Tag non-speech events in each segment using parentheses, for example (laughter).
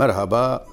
Merhaba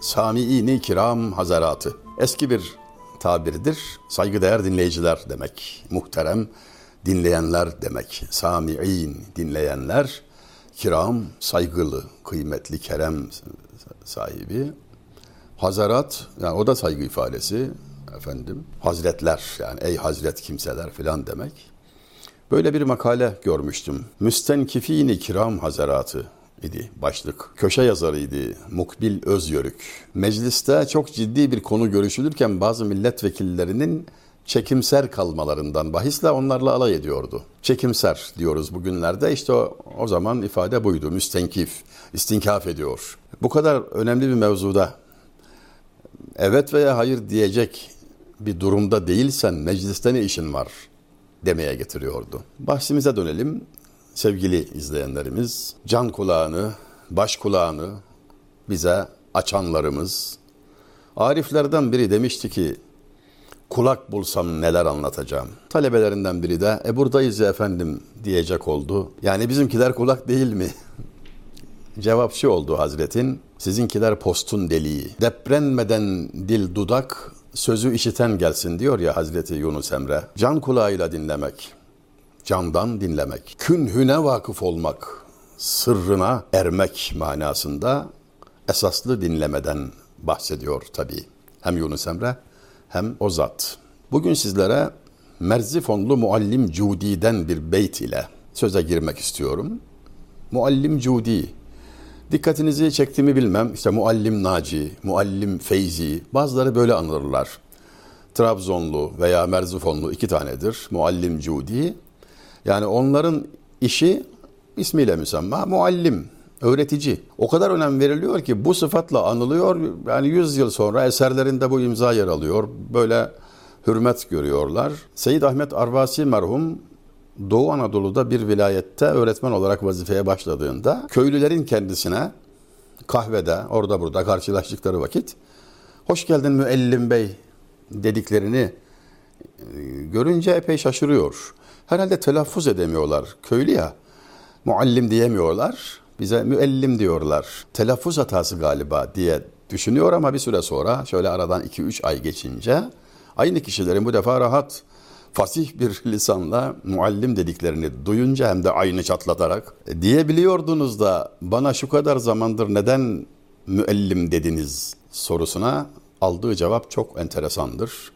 Sami'ini kiram hazaratı. Eski bir tabirdir. Saygıdeğer dinleyiciler demek. Muhterem dinleyenler demek. Sami'in dinleyenler. Kiram saygılı, kıymetli, kerem sahibi. Hazarat yani o da saygı ifadesi efendim. Hazretler yani ey hazret kimseler filan demek. Böyle bir makale görmüştüm. Müstenkifini kiram hazaratı idi başlık. Köşe yazarıydı Mukbil Özyörük. Mecliste çok ciddi bir konu görüşülürken bazı milletvekillerinin çekimser kalmalarından bahisle onlarla alay ediyordu. Çekimser diyoruz bugünlerde işte o, o zaman ifade buydu. Müstenkif, istinkaf ediyor. Bu kadar önemli bir mevzuda evet veya hayır diyecek bir durumda değilsen mecliste ne işin var demeye getiriyordu. Bahsimize dönelim sevgili izleyenlerimiz. Can kulağını, baş kulağını bize açanlarımız. Ariflerden biri demişti ki kulak bulsam neler anlatacağım. Talebelerinden biri de e buradayız efendim diyecek oldu. Yani bizimkiler kulak değil mi? (laughs) Cevap şu oldu Hazretin. Sizinkiler postun deliği. Deprenmeden dil dudak, sözü işiten gelsin diyor ya Hazreti Yunus Emre. Can kulağıyla dinlemek, candan dinlemek, künhüne vakıf olmak, sırrına ermek manasında esaslı dinlemeden bahsediyor tabii. Hem Yunus Emre hem o zat. Bugün sizlere Merzifonlu Muallim Cudi'den bir beyt ile söze girmek istiyorum. Muallim Cudi, dikkatinizi çektiğimi bilmem. İşte Muallim Naci, Muallim Feyzi, bazıları böyle anılırlar. Trabzonlu veya Merzifonlu iki tanedir. Muallim Cudi. Yani onların işi ismiyle müsemma muallim, öğretici. O kadar önem veriliyor ki bu sıfatla anılıyor. Yani 100 yıl sonra eserlerinde bu imza yer alıyor. Böyle hürmet görüyorlar. Seyyid Ahmet Arvasi merhum Doğu Anadolu'da bir vilayette öğretmen olarak vazifeye başladığında köylülerin kendisine kahvede orada burada karşılaştıkları vakit hoş geldin müellim bey dediklerini görünce epey şaşırıyor. Herhalde telaffuz edemiyorlar. Köylü ya. Muallim diyemiyorlar. Bize müellim diyorlar. Telaffuz hatası galiba diye düşünüyor ama bir süre sonra şöyle aradan 2-3 ay geçince aynı kişilerin bu defa rahat fasih bir (laughs) lisanla muallim dediklerini duyunca hem de aynı çatlatarak e, diyebiliyordunuz da bana şu kadar zamandır neden müellim dediniz sorusuna aldığı cevap çok enteresandır.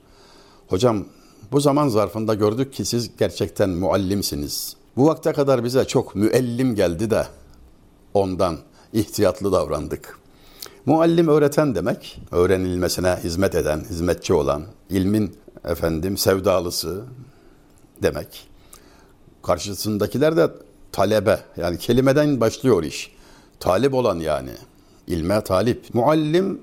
Hocam bu zaman zarfında gördük ki siz gerçekten muallimsiniz. Bu vakte kadar bize çok müellim geldi de ondan ihtiyatlı davrandık. Muallim öğreten demek, öğrenilmesine hizmet eden, hizmetçi olan, ilmin efendim sevdalısı demek. Karşısındakiler de talebe yani kelimeden başlıyor iş. Talip olan yani. ilme talip. Muallim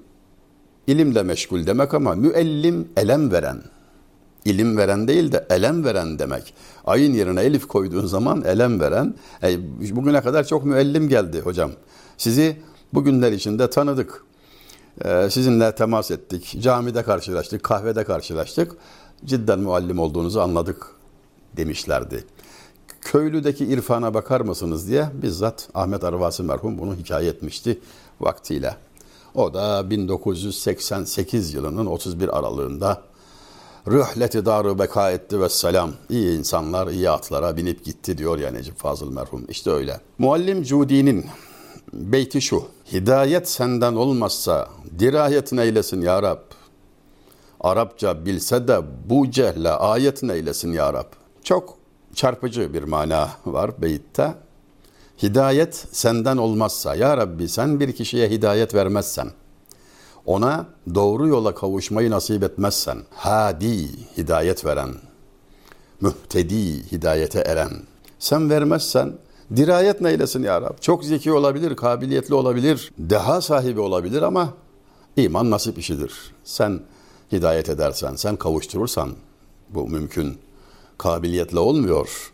ilimle meşgul demek ama müellim elem veren. İlim veren değil de elem veren demek. Ayın yerine elif koyduğun zaman elem veren. E, bugüne kadar çok müellim geldi hocam. Sizi bugünler içinde tanıdık. E, sizinle temas ettik. Camide karşılaştık, kahvede karşılaştık. Cidden muallim olduğunuzu anladık demişlerdi. Köylüdeki irfana bakar mısınız diye bizzat Ahmet Arvasi merhum bunu hikaye etmişti vaktiyle. O da 1988 yılının 31 aralığında Rühleti darı beka etti ve selam. İyi insanlar iyi atlara binip gitti diyor ya Necip Fazıl merhum. İşte öyle. Muallim Cudi'nin beyti şu. Hidayet senden olmazsa dirayetin eylesin ya Rab. Arapça bilse de bu cehle ayet eylesin ya Rab. Çok çarpıcı bir mana var beyitte. Hidayet senden olmazsa ya Rabbi sen bir kişiye hidayet vermezsen ona doğru yola kavuşmayı nasip etmezsen, hadi hidayet veren, mühtedi hidayete eren, sen vermezsen dirayet neylesin ya Rab? Çok zeki olabilir, kabiliyetli olabilir, deha sahibi olabilir ama iman nasip işidir. Sen hidayet edersen, sen kavuşturursan bu mümkün. Kabiliyetle olmuyor.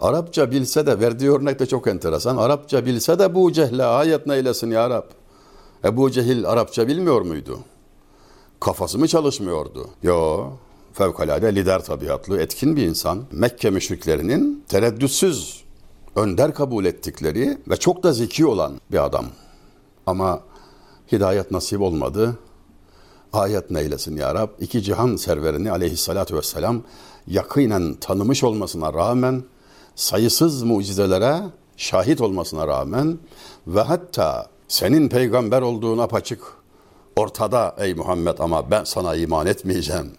Arapça bilse de verdiği örnek de çok enteresan. Arapça bilse de bu cehle ayet neylesin ya Rab? Ebu Cehil Arapça bilmiyor muydu? Kafası mı çalışmıyordu? Yo, fevkalade lider tabiatlı, etkin bir insan. Mekke müşriklerinin tereddütsüz önder kabul ettikleri ve çok da zeki olan bir adam. Ama Hidayet nasip olmadı. Ayet neylesin ya Rab? İki cihan serverini aleyhissalatü vesselam yakinen tanımış olmasına rağmen sayısız mucizelere şahit olmasına rağmen ve hatta senin peygamber olduğun apaçık ortada ey Muhammed ama ben sana iman etmeyeceğim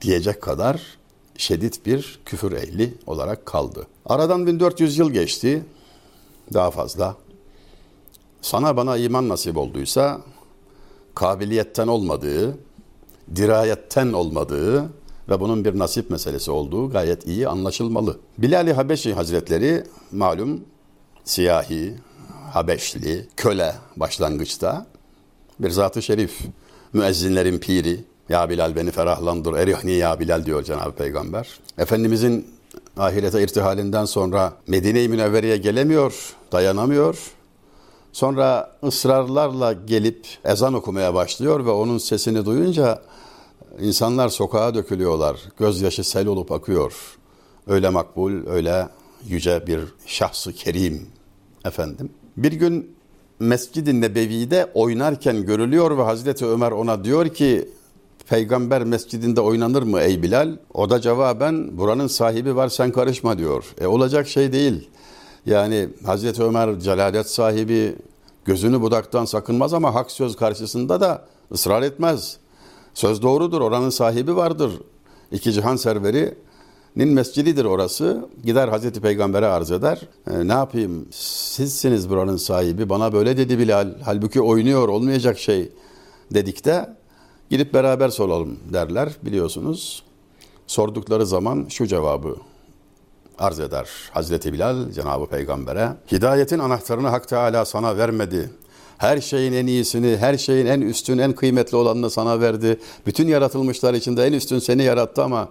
diyecek kadar şiddet bir küfür ehli olarak kaldı. Aradan 1400 yıl geçti. Daha fazla. Sana bana iman nasip olduysa kabiliyetten olmadığı, dirayetten olmadığı ve bunun bir nasip meselesi olduğu gayet iyi anlaşılmalı. Bilal-i Habeşi Hazretleri malum siyahi, Habeşli, köle başlangıçta bir zat-ı şerif, müezzinlerin piri, ya Bilal beni ferahlandır, erihni ya Bilal diyor Cenab-ı Peygamber. Efendimizin ahirete irtihalinden sonra Medine-i Münevvere'ye gelemiyor, dayanamıyor. Sonra ısrarlarla gelip ezan okumaya başlıyor ve onun sesini duyunca insanlar sokağa dökülüyorlar. Gözyaşı sel olup akıyor. Öyle makbul, öyle yüce bir şahsı kerim efendim. Bir gün Mescid-i Nebevi'de oynarken görülüyor ve Hazreti Ömer ona diyor ki Peygamber mescidinde oynanır mı ey Bilal? O da cevaben buranın sahibi var sen karışma diyor. E olacak şey değil. Yani Hazreti Ömer celalet sahibi gözünü budaktan sakınmaz ama hak söz karşısında da ısrar etmez. Söz doğrudur oranın sahibi vardır. İki cihan serverinin mescididir orası. Gider Hazreti Peygamber'e arz eder. E, ne yapayım sizsiniz buranın sahibi bana böyle dedi Bilal. Halbuki oynuyor olmayacak şey dedikte gidip beraber soralım derler biliyorsunuz. Sordukları zaman şu cevabı arz eder Hazreti Bilal Cenab-ı Peygamber'e. Hidayetin anahtarını Hak Teala sana vermedi. Her şeyin en iyisini, her şeyin en üstün, en kıymetli olanını sana verdi. Bütün yaratılmışlar içinde en üstün seni yarattı ama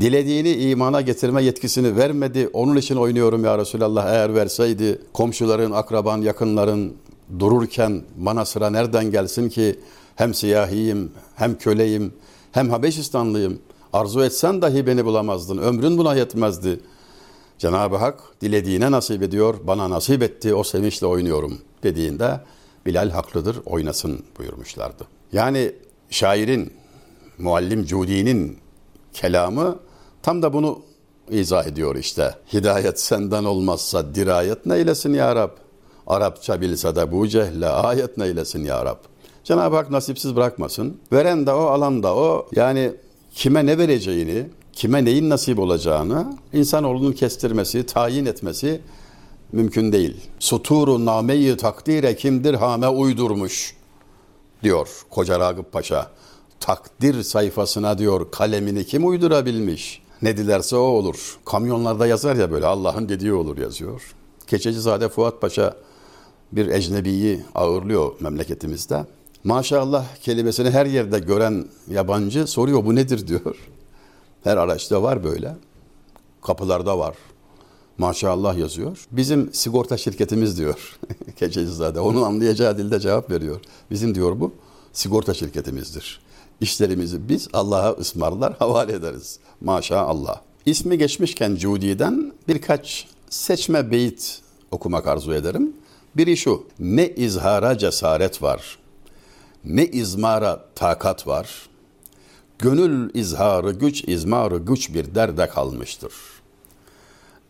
dilediğini imana getirme yetkisini vermedi. Onun için oynuyorum ya Resulallah eğer verseydi komşuların, akraban, yakınların dururken bana sıra nereden gelsin ki hem siyahiyim, hem köleyim, hem Habeşistanlıyım. Arzu etsen dahi beni bulamazdın. Ömrün buna yetmezdi. Cenab-ı Hak dilediğine nasip ediyor, bana nasip etti, o sevinçle oynuyorum dediğinde Bilal haklıdır, oynasın buyurmuşlardı. Yani şairin, muallim Cudi'nin kelamı tam da bunu izah ediyor işte. Hidayet senden olmazsa dirayet neylesin ya Rab? Arapça bilse de bu cehle ayet neylesin ya Rab? Cenab-ı Hak nasipsiz bırakmasın. Veren de o, alan da o. Yani kime ne vereceğini, kime neyin nasip olacağını insanoğlunun kestirmesi, tayin etmesi mümkün değil. Suturu nameyi takdire kimdir hame uydurmuş diyor Koca Ragıp Paşa. Takdir sayfasına diyor kalemini kim uydurabilmiş? Ne dilerse o olur. Kamyonlarda yazar ya böyle Allah'ın dediği olur yazıyor. Keçecizade Fuat Paşa bir ecnebiyi ağırlıyor memleketimizde. Maşallah kelimesini her yerde gören yabancı soruyor bu nedir diyor. Her araçta var böyle. Kapılarda var. Maşallah yazıyor. Bizim sigorta şirketimiz diyor. (laughs) Keçecizade. Onun anlayacağı dilde cevap veriyor. Bizim diyor bu sigorta şirketimizdir. İşlerimizi biz Allah'a ısmarlar, (laughs) havale ederiz. Maşallah. İsmi geçmişken Cudi'den birkaç seçme beyit okumak arzu ederim. Biri şu. Ne izhara cesaret var. Ne izmara takat var. Gönül izharı güç, izmarı güç bir derde kalmıştır.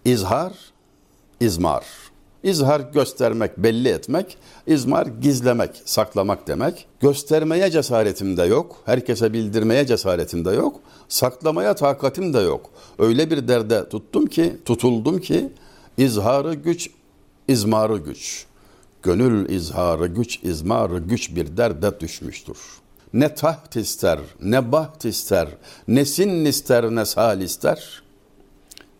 İzhar, izmar. İzhar göstermek, belli etmek, izmar gizlemek, saklamak demek. Göstermeye cesaretim de yok, herkese bildirmeye cesaretim de yok, saklamaya takatim de yok. Öyle bir derde tuttum ki, tutuldum ki, izharı güç, izmarı güç. Gönül izharı güç, izmarı güç bir derde düşmüştür. Ne taht ister, ne baht ister, ne sin ister, ne sal ister.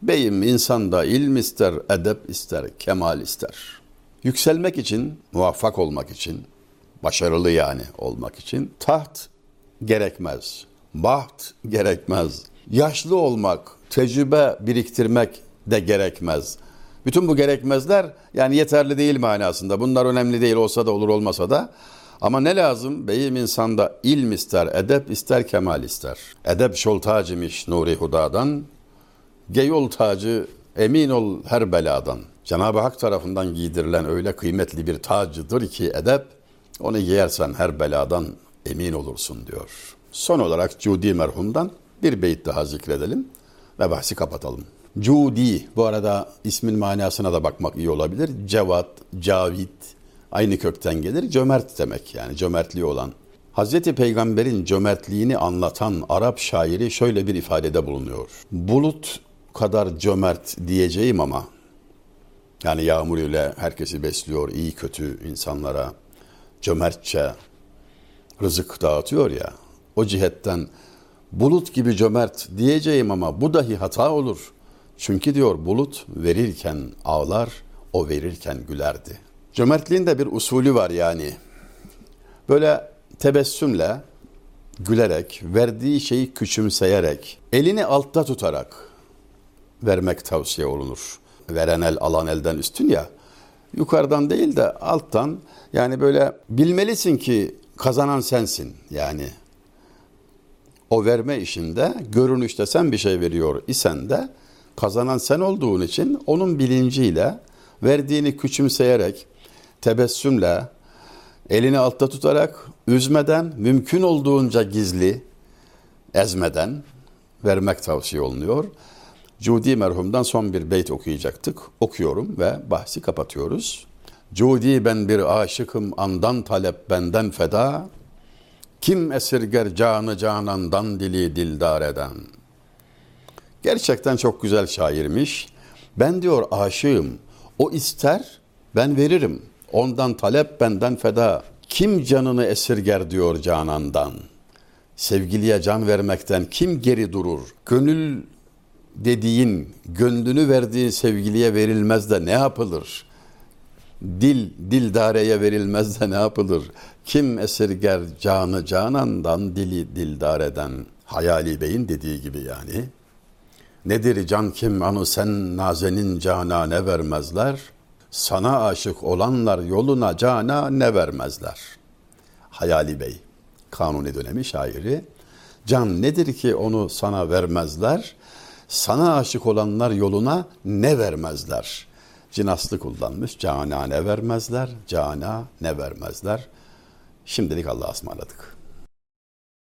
Beyim insanda ilm ister, edep ister, kemal ister. Yükselmek için, muvaffak olmak için, başarılı yani olmak için taht gerekmez. Baht gerekmez. Yaşlı olmak, tecrübe biriktirmek de gerekmez. Bütün bu gerekmezler yani yeterli değil manasında. Bunlar önemli değil olsa da olur olmasa da. Ama ne lazım? Beyim insanda ilm ister, edep ister, kemal ister. Edep şol tacimiş nuri hudadan, geyol tacı emin ol her beladan. Cenab-ı Hak tarafından giydirilen öyle kıymetli bir tacıdır ki edep, Onu giyersen her beladan emin olursun diyor. Son olarak Cudi merhumdan bir beyt daha zikredelim ve bahsi kapatalım. Cudi, bu arada ismin manasına da bakmak iyi olabilir. Cevat, Cavit, aynı kökten gelir. Cömert demek yani cömertliği olan. Hazreti Peygamber'in cömertliğini anlatan Arap şairi şöyle bir ifadede bulunuyor. Bulut kadar cömert diyeceğim ama yani yağmur ile herkesi besliyor, iyi kötü insanlara cömertçe rızık dağıtıyor ya. O cihetten bulut gibi cömert diyeceğim ama bu dahi hata olur. Çünkü diyor bulut verirken ağlar, o verirken gülerdi. Cömertliğin de bir usulü var yani. Böyle tebessümle, gülerek, verdiği şeyi küçümseyerek, elini altta tutarak vermek tavsiye olunur. Veren el alan elden üstün ya. Yukarıdan değil de alttan yani böyle bilmelisin ki kazanan sensin yani. O verme işinde görünüşte sen bir şey veriyor isen de kazanan sen olduğun için onun bilinciyle verdiğini küçümseyerek tebessümle elini altta tutarak üzmeden mümkün olduğunca gizli ezmeden vermek tavsiye olunuyor. Cudi merhumdan son bir beyt okuyacaktık. Okuyorum ve bahsi kapatıyoruz. Cudi ben bir aşıkım andan talep benden feda. Kim esirger canı canandan dili dildar eden. Gerçekten çok güzel şairmiş. Ben diyor aşığım. O ister ben veririm. Ondan talep benden feda. Kim canını esirger diyor canandan. Sevgiliye can vermekten kim geri durur? Gönül dediğin, gönlünü verdiğin sevgiliye verilmez de ne yapılır? Dil, dildareye verilmez de ne yapılır? Kim esirger canı canandan dili dildar eden Hayali Bey'in dediği gibi yani. Nedir can kim anı sen nazenin cana ne vermezler? Sana aşık olanlar yoluna cana ne vermezler? Hayali Bey, Kanuni dönemi şairi. Can nedir ki onu sana vermezler? Sana aşık olanlar yoluna ne vermezler? Cinaslı kullanmış. Cana ne vermezler? Cana ne vermezler? Şimdilik Allah'a ısmarladık.